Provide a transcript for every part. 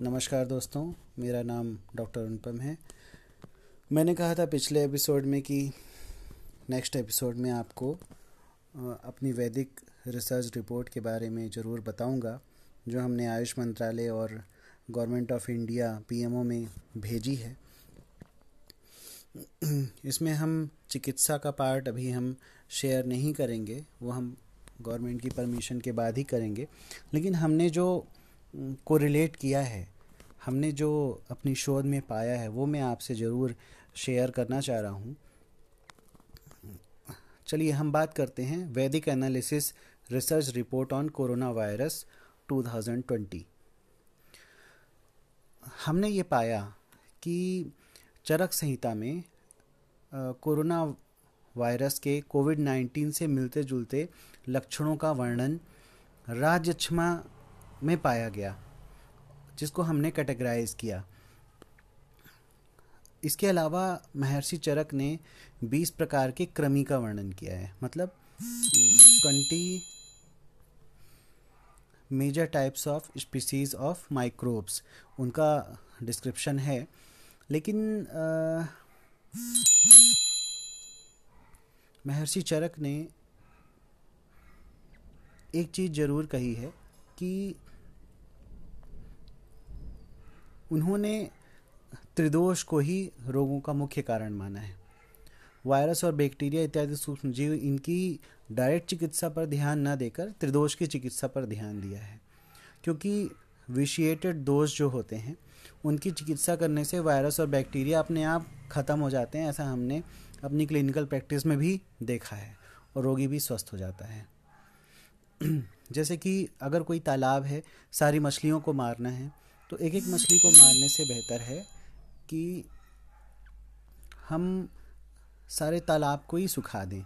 नमस्कार दोस्तों, मेरा नाम डॉक्टर अनुपम है। मैंने कहा था पिछले एपिसोड में कि नेक्स्ट एपिसोड में आपको अपनी वैदिक रिसर्च रिपोर्ट के बारे में ज़रूर बताऊँगा, जो हमने आयुष मंत्रालय और गवर्नमेंट ऑफ़ इंडिया पीएमओ में भेजी है। इसमें हम चिकित्सा का पार्ट अभी हम शेयर नहीं करेंगे, वो हम गवर्नमेंट की परमिशन के बाद ही करेंगे। लेकिन हमने जो को रिलेट किया है। हमने जो अपनी शोध में पाया है, वो मैं आपसे ज़रूर शेयर करना चाह रहा हूँ। चलिए हम बात करते हैं वैदिक analysis research report on corona virus 2020 हमने ये पाया कि चरक संहिता में कोरोना वायरस के कोविड 19 से मिलते जुलते लक्षणों का वर्णन राज्यक्षमा में पाया गया, जिसको हमने कैटेगराइज किया। इसके अलावा महर्षि चरक ने 20 प्रकार के क्रमी का वर्णन किया है। मतलब 20 major types of species of microbes उनका डिस्क्रिप्शन है। लेकिन महर्षि चरक ने एक चीज़ ज़रूर कही है कि उन्होंने त्रिदोष को ही रोगों का मुख्य कारण माना है। वायरस और बैक्टीरिया इत्यादि सूक्ष्म जीव इनकी डायरेक्ट चिकित्सा पर ध्यान न देकर त्रिदोष की चिकित्सा पर ध्यान दिया है। क्योंकि विशिएटेड दोष जो होते हैं, उनकी चिकित्सा करने से वायरस और बैक्टीरिया अपने आप ख़त्म हो जाते हैं, ऐसा हमने अपनी क्लिनिकल प्रैक्टिस में भी देखा है और रोगी भी स्वस्थ हो जाता है। जैसे कि अगर कोई तालाब है, सारी मछलियों को मारना है तो एक एक मछली को मारने से बेहतर है कि हम सारे तालाब को ही सुखा दें।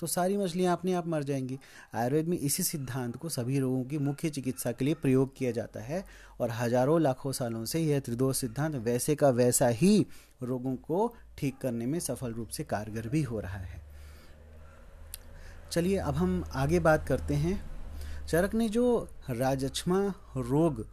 तो सारी मछलियाँ अपने आप मर जाएँगी। आयुर्वेद में इसी सिद्धांत को सभी रोगों की मुख्य चिकित्सा के लिए प्रयोग किया जाता है और हज़ारों लाखों सालों से यह त्रिदोष सिद्धांत वैसे का वैसा ही रोगों को ठीक करने में सफल रूप से कारगर भी हो रहा है। चलिए, अब हम आगे बात करते हैं। चरक ने जो राजक्षमा रोग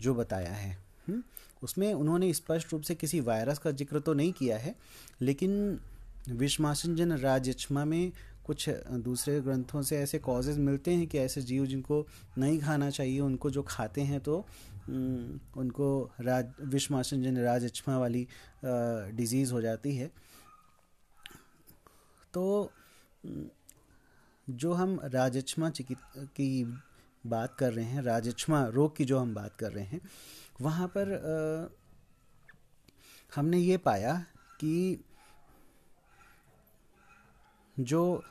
जो बताया है हम्म, उसमें उन्होंने स्पष्ट रूप से किसी वायरस का ज़िक्र तो नहीं किया है लेकिन विषमासंजन राजक्षमा में कुछ दूसरे ग्रंथों से ऐसे कॉजेज मिलते हैं कि ऐसे जीव जिनको नहीं खाना चाहिए उनको जो खाते हैं तो हम्म, उनको राज विषमासंजन राजक्षमा वाली डिज़ीज़ हो जाती है। तो हम्म, जो हम राजक्षमा चिकित्सा की बात कर रहे हैं राजक्षमा रोग की जो हम बात कर रहे हैं वहाँ पर आ, हमने ये पाया कि जो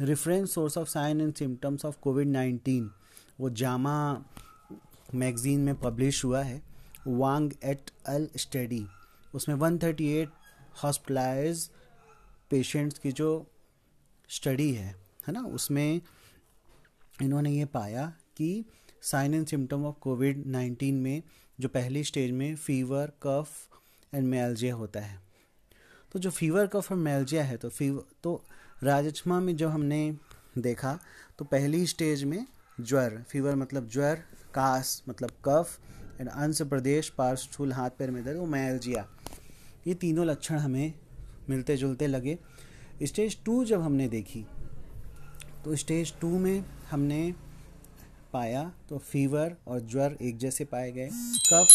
reference source of sign and symptoms of COVID nineteen वो जामा मैगजीन में पब्लिश हुआ है वांग एट अल स्टडी उसमें 138 हॉस्पिटलाइज पेशेंट्स की जो स्टडी है है ना? उसमें इन्होंने ये पाया कि sign and symptom of COVID nineteen में जो पहली स्टेज में फीवर कफ एंड मेलजिया होता है। तो जो फीवर कफ और मेलजिया है तो फीवर तो राजक्षमा में जो हमने देखा तो पहली स्टेज में ज्वर फीवर मतलब ज्वर, कास मतलब कफ एंड अंश प्रदेश पार्श्वूल हाथ, पैर में दर्द वो मेलजिया ये तीनों लक्षण हमें मिलते जुलते लगे। स्टेज टू जब हमने देखी तो स्टेज टू में हमने पाया तो फीवर और ज्वर एक जैसे पाए गए। कफ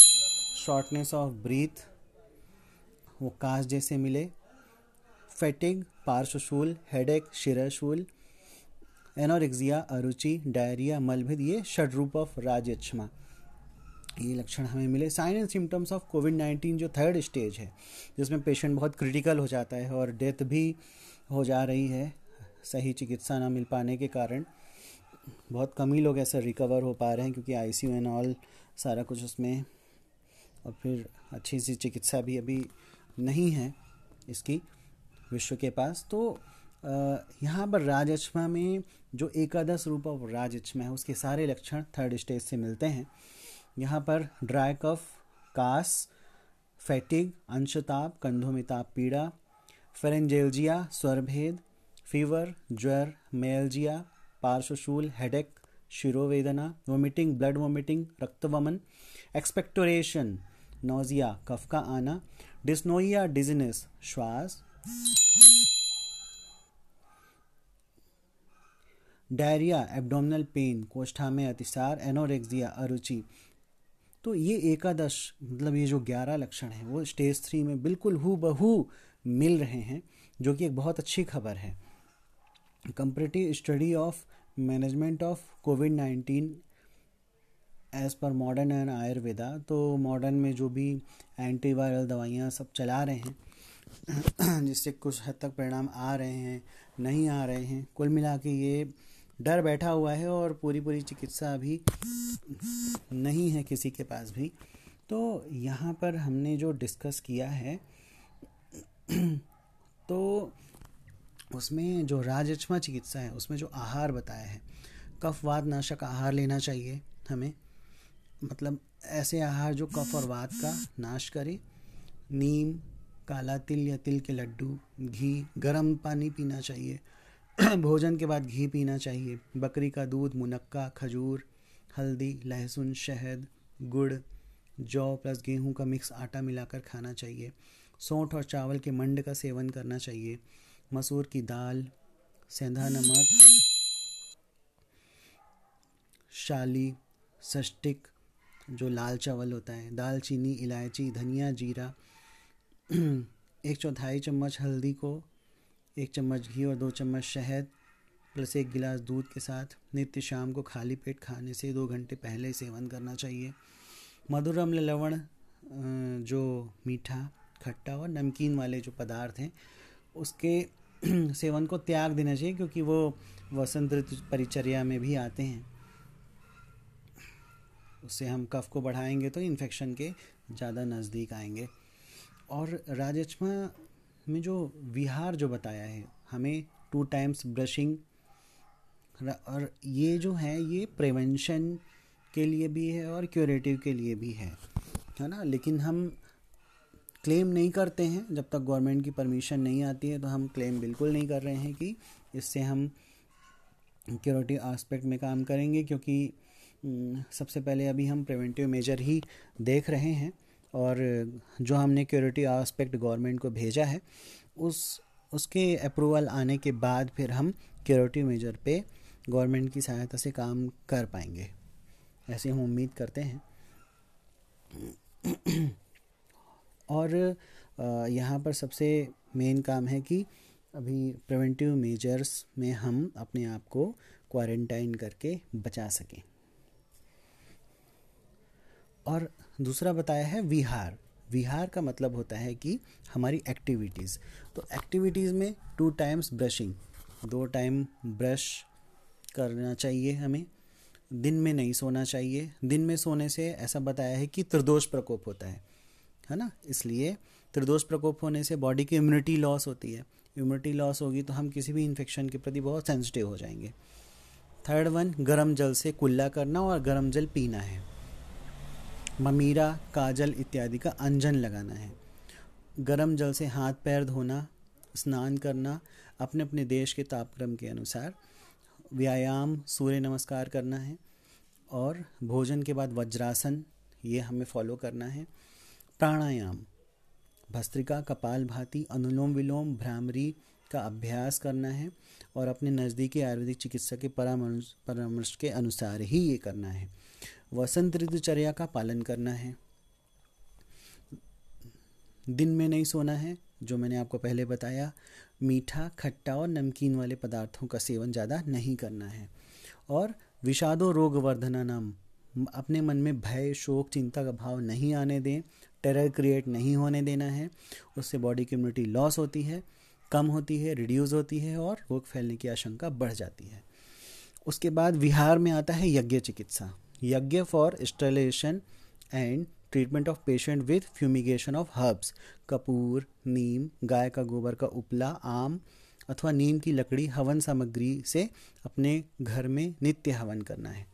शॉर्टनेस ऑफ़ ब्रीथ वो काश जैसे मिले। फेटिंग पार्श्वशूल हेडेक शिरशूल एनोरिक्जिया अरुचि डायरिया मलभिद, ये षड रूप ऑफ़ राजक्षमा। ये लक्षण हमें मिले। Sign and symptoms of COVID nineteen जो थर्ड स्टेज है, जिसमें पेशेंट बहुत क्रिटिकल हो जाता है और डेथ भी हो जा रही है, सही चिकित्सा ना मिल पाने के कारण। बहुत कम ही लोग ऐसे रिकवर हो पा रहे हैं क्योंकि आई सी एंड ऑल सारा कुछ उसमें, और फिर अच्छी सी चिकित्सा भी अभी नहीं है इसकी विश्व के पास। तो यहाँ पर राजक्षमा में जो एकादश रूप ऑफ़ राजक्षमा है, उसके सारे लक्षण थर्ड स्टेज से मिलते हैं। यहाँ पर ड्राई कफ कास फैटिग अंशताप, कंधों में ताप पीड़ा फेरेंजेल्जिया स्वरभेद फीवर ज्वर मेलजिया पार्श्वशूल हेडेक शिरोवेदना वोमिटिंग ब्लड वोमिटिंग रक्त वमन एक्सपेक्टोरेशन नोजिया कफ का आना डिस्नोइया डिजनेस श्वास डायरिया एब्डोमिनल पेन कोष्ठा में अतिसार एनोरेक्सिया अरुचि तो ये एकादश मतलब ये जो ग्यारह लक्षण हैं, वो स्टेज थ्री में बिल्कुल हु बहू मिल रहे हैं, जो कि एक बहुत अच्छी खबर है। Comparative study of management of COVID nineteen as per modern and Ayurveda तो मॉडर्न में जो भी एंटीवायरल दवाइयाँ सब चला रहे हैं, जिससे कुछ हद तक परिणाम आ रहे हैं, नहीं आ रहे हैं, कुल मिला के ये डर बैठा हुआ है और पूरी पूरी चिकित्सा अभी नहीं है किसी के पास भी। तो यहाँ पर हमने जो डिस्कस किया है तो उसमें जो राजचमा चिकित्सा है, उसमें जो आहार बताया है कफवाद नाशक आहार लेना चाहिए हमें। मतलब ऐसे आहार जो कफ और वात का नाश करे। नीम, काला तिल या तिल के लड्डू, घी, गर्म पानी पीना चाहिए। भोजन के बाद घी पीना चाहिए। बकरी का दूध, मुनक्का, खजूर, हल्दी, लहसुन, शहद, गुड़, जौ प्लस गेहूँ का मिक्स आटा मिलाकर खाना चाहिए। सौंठ और चावल के मंड का सेवन करना चाहिए। मसूर की दाल, सेंधा नमक, शाली सष्टिक जो लाल चावल होता है दाल चीनी इलायची, धनिया, जीरा, एक चौथाई चम्मच हल्दी को, एक चम्मच घी और दो चम्मच शहद, प्लस एक गिलास दूध के साथ नित्य शाम को खाली पेट खाने से दो घंटे पहले सेवन करना चाहिए। मधुर अम्ल लवण जो मीठा खट्टा और नमकीन वाले जो पदार्थ हैं, उसके सेवन को त्याग देना चाहिए क्योंकि वो वसंत ऋतु परिचर्या में भी आते हैं। उससे हम कफ को बढ़ाएँगे तो इन्फेक्शन के ज़्यादा नज़दीक आएँगे। और राजचमा में जो विहार जो बताया है, हमें टू टाइम्स ब्रशिंग और ये जो है, ये प्रिवेंशन के लिए भी है और क्यूरेटिव के लिए भी है है ना? लेकिन हम क्लेम नहीं करते हैं। जब तक गवर्नमेंट की परमिशन नहीं आती है तो हम क्लेम बिल्कुल नहीं कर रहे हैं कि इससे हम क्यूरेटिव आस्पेक्ट में काम करेंगे, क्योंकि सबसे पहले अभी हम प्रिवेंटिव मेजर ही देख रहे हैं और जो हमने क्योरिटी आस्पेक्ट गवर्नमेंट को भेजा है, उस, उसके अप्रूवल आने के बाद फिर हम क्योरिटी मेजर पे गवर्नमेंट की सहायता से काम कर पाएँगे। ऐसे हम उम्मीद करते हैं। और यहाँ पर सबसे मेन काम है कि अभी प्रिवेंटिव मेजर्स में हम अपने आप को क्वारंटाइन करके बचा सकें। और दूसरा बताया है विहार। विहार का मतलब होता है कि हमारी एक्टिविटीज़ तो एक्टिविटीज़ में टू टाइम्स ब्रशिंग दो टाइम ब्रश करना चाहिए हमें। दिन में नहीं सोना चाहिए। दिन में सोने से ऐसा बताया है कि त्रिदोष प्रकोप होता है। है ना? इसलिए त्रिदोष प्रकोप होने से बॉडी की इम्यूनिटी लॉस होती है। इम्यूनिटी लॉस होगी तो हम किसी भी इन्फेक्शन के प्रति बहुत सेंसिटिव हो जाएँगे। थर्ड वन गर्म जल से कुल्ला करना और गर्म जल पीना है। ममीरा, काजल इत्यादि का अंजन लगाना है। गर्म जल से हाथ पैर धोना, स्नान करना अपने अपने देश के तापक्रम के अनुसार व्यायाम, सूर्य नमस्कार करना है और भोजन के बाद वज्रासन, ये हमें फॉलो करना है। प्राणायाम। भस्त्रिका, कपाल भाती, अनुलोम विलोम, भ्रामरी का अभ्यास करना है और अपने नज़दीकी आयुर्वेदिक चिकित्सक के परामर्श परामर्श के अनुसार ही ये करना है। वसंत ऋतुचर्या का पालन करना है। दिन में नहीं सोना है, जो मैंने आपको पहले बताया, मीठा, खट्टा और नमकीन वाले पदार्थों का सेवन ज़्यादा नहीं करना है। और विषादो रोग वर्धना नाम अपने मन में भय, शोक, चिंता का भाव नहीं आने दें टेरर क्रिएट नहीं होने देना है, उससे बॉडी की इम्यूनिटी लॉस होती है, कम होती है रिड्यूस होती है और रोग फैलने की आशंका बढ़ जाती है। उसके बाद विहार में आता है यज्ञ चिकित्सा। यज्ञ for स्टेलेशन and treatment of patient with fumigation of herbs Kapoor, नीम, गाय का गोबर का उपला, आम अथवा नीम की लकड़ी, हवन सामग्री से अपने घर में नित्य हवन करना है।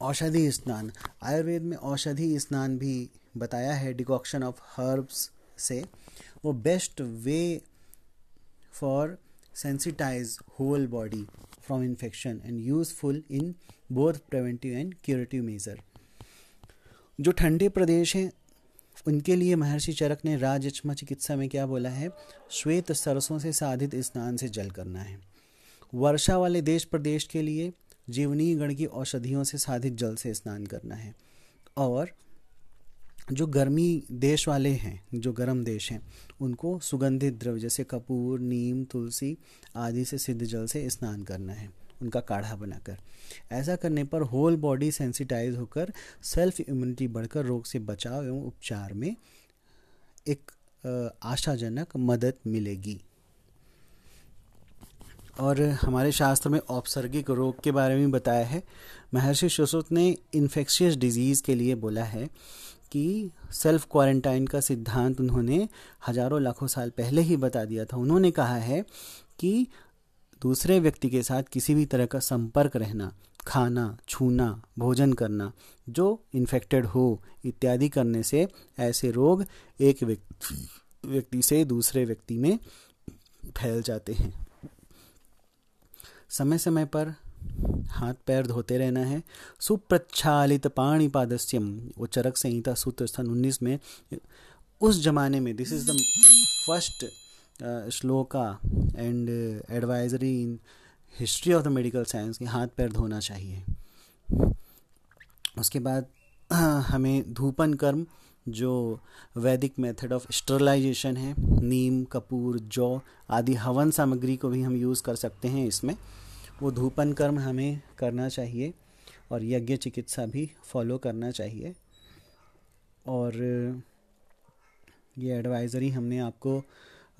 औषधि स्नान। आयुर्वेद में औषधि स्नान भी बताया है डिकॉक्शन ऑफ़ हर्ब्स से, वो best way for sensitize whole body from infection and useful in both preventive and curative measure जो ठंडे प्रदेश हैं, उनके लिए महर्षि चरक ने राजचमा चिकित्सा में क्या बोला है? श्वेत सरसों से साधित स्नान से जल करना है। वर्षा वाले देश प्रदेश के लिए जीवनी गण की औषधियों से साधित जल से स्नान करना है। और जो गर्मी देश वाले हैं, जो गर्म देश हैं, उनको सुगंधित द्रव्य जैसे कपूर, नीम, तुलसी आदि से सिद्ध जल से स्नान करना है, उनका काढ़ा बनाकर। ऐसा करने पर होल बॉडी सेंसिटाइज होकर सेल्फ इम्यूनिटी बढ़कर रोग से बचाव एवं उपचार में एक आशाजनक मदद मिलेगी। और हमारे शास्त्र में औपसर्गिक रोग के बारे में बताया है। महर्षि सुश्रुत ने इन्फेक्शियस डिज़ीज़ के लिए बोला है कि सेल्फ क्वारंटाइन का सिद्धांत उन्होंने हज़ारों लाखों साल पहले ही बता दिया था। उन्होंने कहा है कि दूसरे व्यक्ति के साथ किसी भी तरह का संपर्क रहना, खाना, छूना, भोजन करना, जो इन्फेक्टेड हो, इत्यादि करने से ऐसे रोग एक व्यक्ति से दूसरे व्यक्ति में फैल जाते हैं। समय समय पर हाथ पैर धोते रहना है। सुप्रच्छालित पाणी पादस्यम वो चरक संहिता सूत्र स्थान उन्नीस में, उस जमाने में this is the first shloka and advisory in history of the medical science कि हाथ पैर धोना चाहिए। उसके बाद, हमें धूपन कर्म जो वैदिक मेथड ऑफ़ स्टरलाइजेशन है, नीम, कपूर, जौ आदि हवन सामग्री को भी हम यूज़ कर सकते हैं इसमें। वो धूपन कर्म हमें करना चाहिए और यज्ञ चिकित्सा भी फॉलो करना चाहिए। और ये एडवाइज़री हमने आपको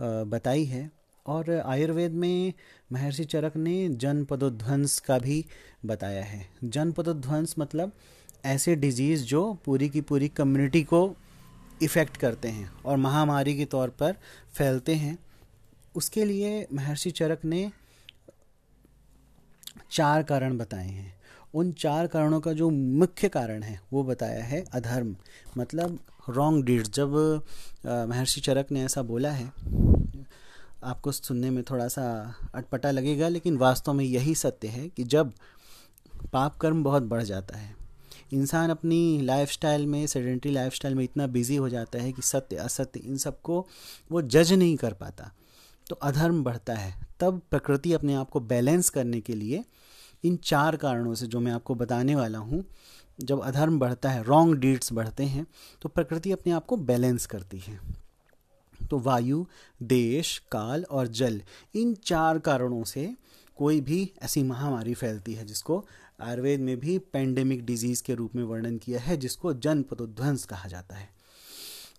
बताई है। और आयुर्वेद में महर्षि चरक ने जनपदोध्वंस का भी बताया है। जनपदोध्वंस मतलब ऐसे डिज़ीज़ जो पूरी की पूरी कम्युनिटी को इफ़ेक्ट करते हैं और महामारी के तौर पर फैलते हैं। उसके लिए महर्षि चरक ने चार कारण बताए हैं। उन चार कारणों का जो मुख्य कारण है, वो बताया है अधर्म। मतलब रॉन्ग डीड्स जब महर्षि चरक ने ऐसा बोला है, आपको सुनने में थोड़ा सा अटपटा लगेगा, लेकिन वास्तव में यही सत्य है कि जब पाप कर्म बहुत बढ़ जाता है, इंसान अपनी लाइफस्टाइल में सेडेंट्री लाइफस्टाइल में इतना बिज़ी हो जाता है कि सत्य, असत्य इन सबको वो जज नहीं कर पाता। तो अधर्म बढ़ता है। तब प्रकृति अपने आप को बैलेंस करने के लिए इन चार कारणों से, जो मैं आपको बताने वाला हूँ, जब अधर्म बढ़ता है रॉन्ग डीड्स बढ़ते हैं तो प्रकृति अपने आप को बैलेंस करती है। तो वायु, देश, काल और जल, इन चार कारणों से कोई भी ऐसी महामारी फैलती है, जिसको आयुर्वेद में भी पेंडेमिक डिज़ीज़ के रूप में वर्णन किया है, जिसको जन पदोध्वंस कहा जाता है।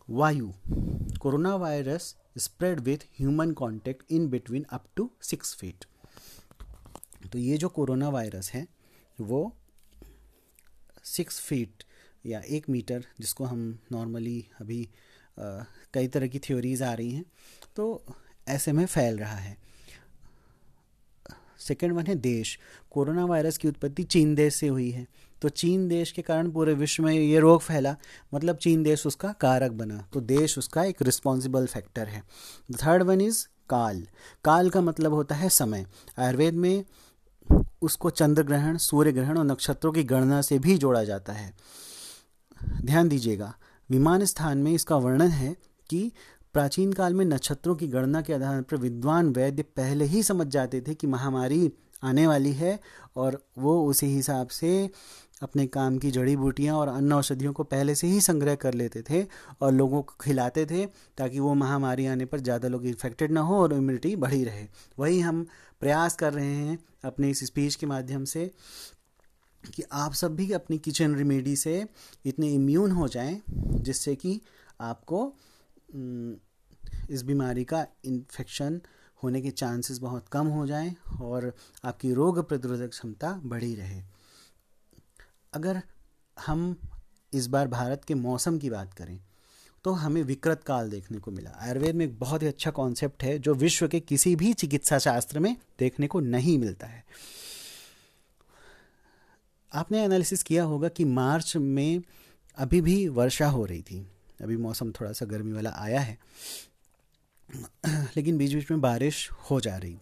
वायु। Corona virus spread with human contact in between up to six feet. तो ये जो कोरोना वायरस है वो सिक्स फीट या एक मीटर जिसको हम नॉर्मली अभी आ, कई तरह की थ्योरीज आ रही हैं तो ऐसे में फैल रहा है। सेकेंड वन है देश। कोरोना वायरस की उत्पत्ति चीन देश से हुई है। तो चीन देश के कारण पूरे विश्व में ये रोग फैला। मतलब चीन देश उसका कारक बना तो देश उसका एक रिस्पॉन्सिबल फैक्टर है। थर्ड वन इज़ काल। काल का मतलब होता है समय। आयुर्वेद में उसको चंद्र ग्रहण, सूर्य ग्रहण और नक्षत्रों की गणना से भी जोड़ा जाता है। ध्यान दीजिएगा, विमान स्थान में इसका वर्णन है कि प्राचीन काल में नक्षत्रों की गणना के आधार पर विद्वान वैद्य पहले ही समझ जाते थे कि महामारी आने वाली है और वो उसी हिसाब से अपने काम की जड़ी बूटियाँ और अन्य औषधियों को पहले से ही संग्रह कर लेते थे और लोगों को खिलाते थे ताकि वो महामारी आने पर ज़्यादा लोग इन्फेक्टेड ना हो और इम्यूनिटी बढ़ी रहे। वही हम प्रयास कर रहे हैं अपने इस स्पीच के माध्यम से कि आप सब भी अपनी किचन रेमेडी से इतने इम्यून हो जाएँ, जिससे कि आपको इस बीमारी का इन्फेक्शन होने के चांसेस बहुत कम हो जाएँ और आपकी रोग प्रतिरोधक क्षमता बढ़ी रहे। अगर हम इस बार भारत के मौसम की बात करें तो हमें विकृत काल देखने को मिला। आयुर्वेद में एक बहुत ही अच्छा कॉन्सेप्ट है, जो विश्व के किसी भी चिकित्सा शास्त्र में देखने को नहीं मिलता है। आपने एनालिसिस किया होगा कि मार्च में अभी भी वर्षा हो रही थी। अभी मौसम थोड़ा सा गर्मी वाला आया है, लेकिन बीच बीच में बारिश हो जा रही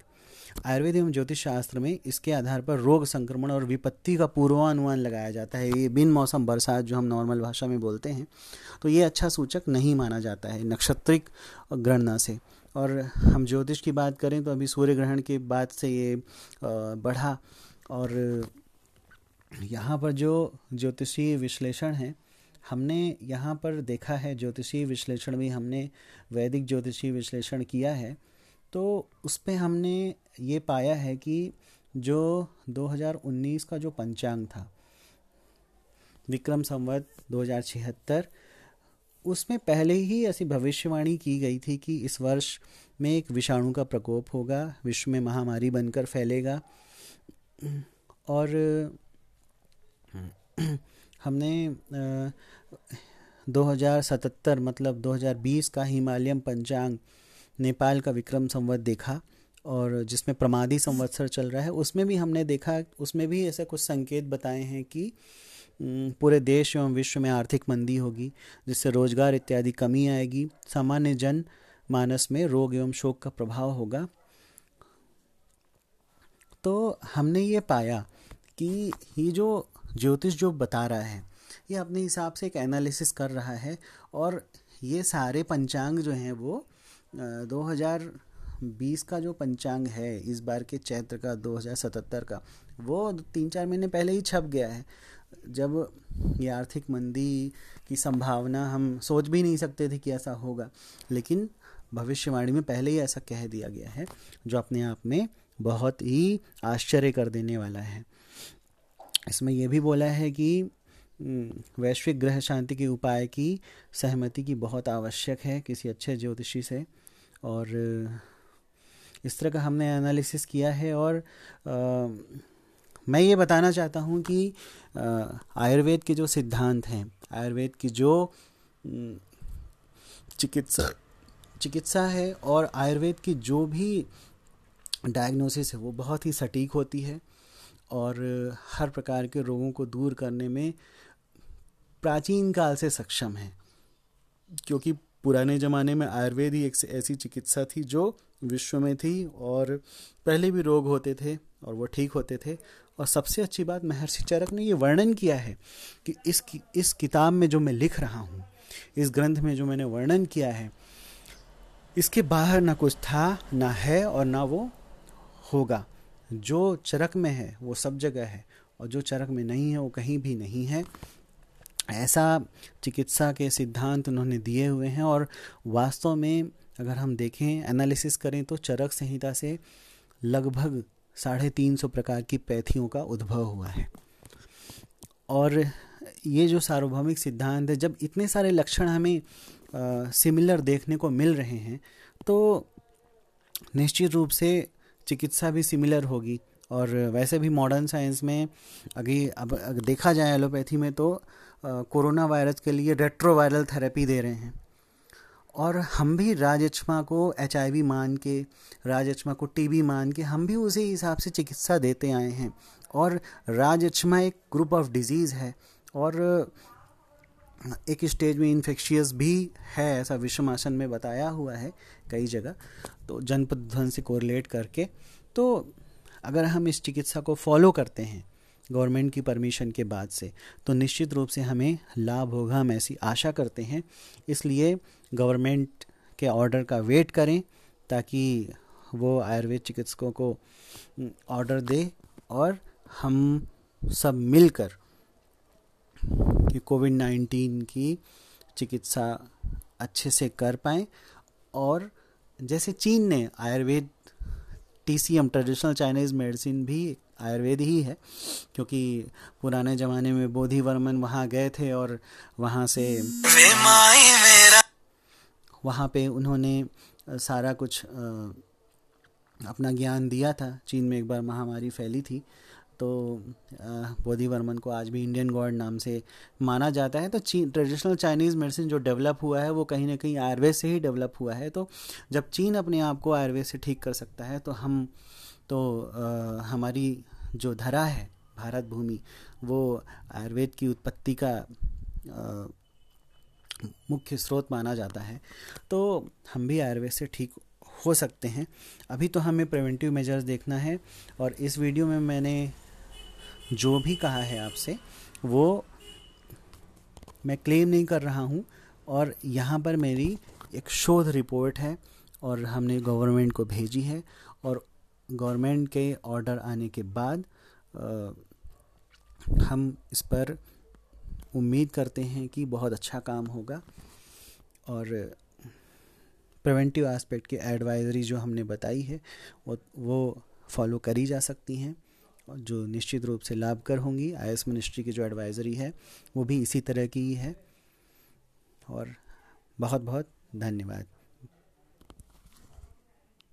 आयुर्वेद एवं ज्योतिष शास्त्र में इसके आधार पर रोग संक्रमण और विपत्ति का पूर्वानुमान लगाया जाता है। ये बिन मौसम बरसात जो हम नॉर्मल भाषा में बोलते हैं तो ये अच्छा सूचक नहीं माना जाता है नक्षत्रिक गणना से। और हम ज्योतिष की बात करें तो अभी सूर्य ग्रहण के बाद से ये बढ़ा और यहाँ पर जो ज्योतिषीय विश्लेषण है, हमने यहाँ पर देखा है, ज्योतिषीय विश्लेषण भी हमने वैदिक ज्योतिषीय विश्लेषण किया है तो उस पर हमने ये पाया है कि जो 2019 का जो पंचांग था, विक्रम संवत दो हज़ार छिहत्तर, उसमें पहले ही ऐसी भविष्यवाणी की गई थी कि इस वर्ष में एक विषाणु का प्रकोप होगा, विश्व में महामारी बनकर फैलेगा। और, हमने दो हज़ार सतहत्तर मतलब 2020 का हिमालयम पंचांग नेपाल का विक्रम संवत देखा और जिसमें प्रमादी संवत्सर चल रहा है, उसमें भी हमने देखा, उसमें भी ऐसे कुछ संकेत बताए हैं कि पूरे देश एवं विश्व में आर्थिक मंदी होगी, जिससे रोज़गार इत्यादि कमी आएगी। सामान्य जन मानस में रोग एवं शोक का प्रभाव होगा। तो हमने ये पाया कि ये जो ज्योतिष जो बता रहा है, ये अपने हिसाब से एक एनालिसिस कर रहा है और ये सारे पंचांग जो हैं वो दो हज़ार बीस का जो पंचांग है, इस बार के चैत्र का, दो हज़ार सतहत्तर का, वो तीन चार महीने पहले ही छप गया है। जब ये आर्थिक मंदी की संभावना हम सोच भी नहीं सकते थे कि ऐसा होगा, लेकिन भविष्यवाणी में पहले ही ऐसा कह दिया गया है, जो अपने आप में बहुत ही आश्चर्य कर देने वाला है। इसमें यह भी बोला है कि वैश्विक ग्रह शांति के उपाय की सहमति की बहुत आवश्यक है, किसी अच्छे ज्योतिषी से। और इस तरह का हमने एनालिसिस किया है और आ, मैं ये बताना चाहता हूँ कि आयुर्वेद के जो सिद्धांत हैं आयुर्वेद की जो चिकित्सा चिकित्सा है और आयुर्वेद की जो भी डायग्नोसिस है वो बहुत ही सटीक होती है और हर प्रकार के रोगों को दूर करने में प्राचीन काल से सक्षम है। क्योंकि पुराने ज़माने में आयुर्वेद ही एक ऐसी चिकित्सा थी जो विश्व में थी और पहले भी रोग होते थे और वो ठीक होते थे। और सबसे अच्छी बात, महर्षि चरक ने ये वर्णन किया है कि इस इस किताब में जो मैं लिख रहा हूँ, इस ग्रंथ में जो मैंने वर्णन किया है, इसके बाहर ना कुछ था, ना है और ना वो होगा। जो चरक में है, वो सब जगह है और जो चरक में नहीं है, वो कहीं भी नहीं है। ऐसा चिकित्सा के सिद्धांत उन्होंने दिए हुए हैं और वास्तव में अगर हम देखें एनालिसिस करें तो चरक संहिता से लगभग साढ़े तीन सौ प्रकार की पैथियों का उद्भव हुआ है। और ये जो सार्वभौमिक सिद्धांत है, जब इतने सारे लक्षण हमें सिमिलर देखने को मिल रहे हैं तो निश्चित रूप से चिकित्सा भी सिमिलर होगी। और वैसे भी मॉडर्न साइंस में, अभी अब देखा जाए एलोपैथी में तो कोरोना वायरस के लिए रेट्रोवायरल थेरेपी दे रहे हैं। और हम भी राजचमा को एचआईवी मान के राजचमा को टीबी मान के, हम भी उसी हिसाब से चिकित्सा देते आए हैं। और राजचमा एक ग्रुप ऑफ़ डिज़ीज़ है। और एक स्टेज में इन्फेक्शियस भी है, ऐसा विषमासन में बताया हुआ है कई जगह। तो जनपद ध्वन से कोरिलेट करके। तो अगर हम इस चिकित्सा को फॉलो करते हैं गवर्नमेंट की परमिशन के बाद से। तो निश्चित रूप से हमें लाभ होगा, हम ऐसी आशा करते हैं। इसलिए गवर्नमेंट के ऑर्डर का वेट करें ताकि वो आयुर्वेद चिकित्सकों को ऑर्डर दे और हम सब मिलकर कि कोविड नाइन्टीन की चिकित्सा अच्छे से कर पाएँ और जैसे चीन ने Ayurveda T C M traditional Chinese medicine भी आयुर्वेद ही है, क्योंकि पुराने ज़माने में बोधि वर्मन वहाँ गए थे और वहाँ से वहाँ पे उन्होंने सारा कुछ अपना ज्ञान दिया था। चीन में एक बार महामारी फैली थी तो बोधि वर्मन को आज भी इंडियन गॉड नाम से माना जाता है। तो चीन ट्रेडिशनल चाइनीज़ मेडिसिन जो डेवलप हुआ है, वो कहीं ना कहीं आयुर्वेद से ही डेवलप हुआ है। तो जब चीन अपने आप को आयुर्वेद से ठीक कर सकता है तो हम तो आ, हमारी जो धरा है भारत भूमि वो आयुर्वेद की उत्पत्ति का आ, मुख्य स्रोत माना जाता है। तो हम भी आयुर्वेद से ठीक हो सकते हैं। अभी तो हमें प्रिवेंटिव मेजर्स देखना है और इस वीडियो में मैंने जो भी कहा है आपसे वो मैं क्लेम नहीं कर रहा हूँ और यहाँ पर मेरी एक शोध रिपोर्ट है और हमने गवर्नमेंट को भेजी है और गवर्नमेंट के ऑर्डर आने के बाद आ, हम इस पर उम्मीद करते हैं कि बहुत अच्छा काम होगा। और प्रिवेंटिव एस्पेक्ट की एडवाइजरी जो हमने बताई है वो वो फॉलो करी जा सकती हैं और जो निश्चित रूप से लाभकर होंगी। आईएस मिनिस्ट्री की जो एडवाइजरी है वो भी इसी तरह की ही है। और बहुत बहुत धन्यवाद।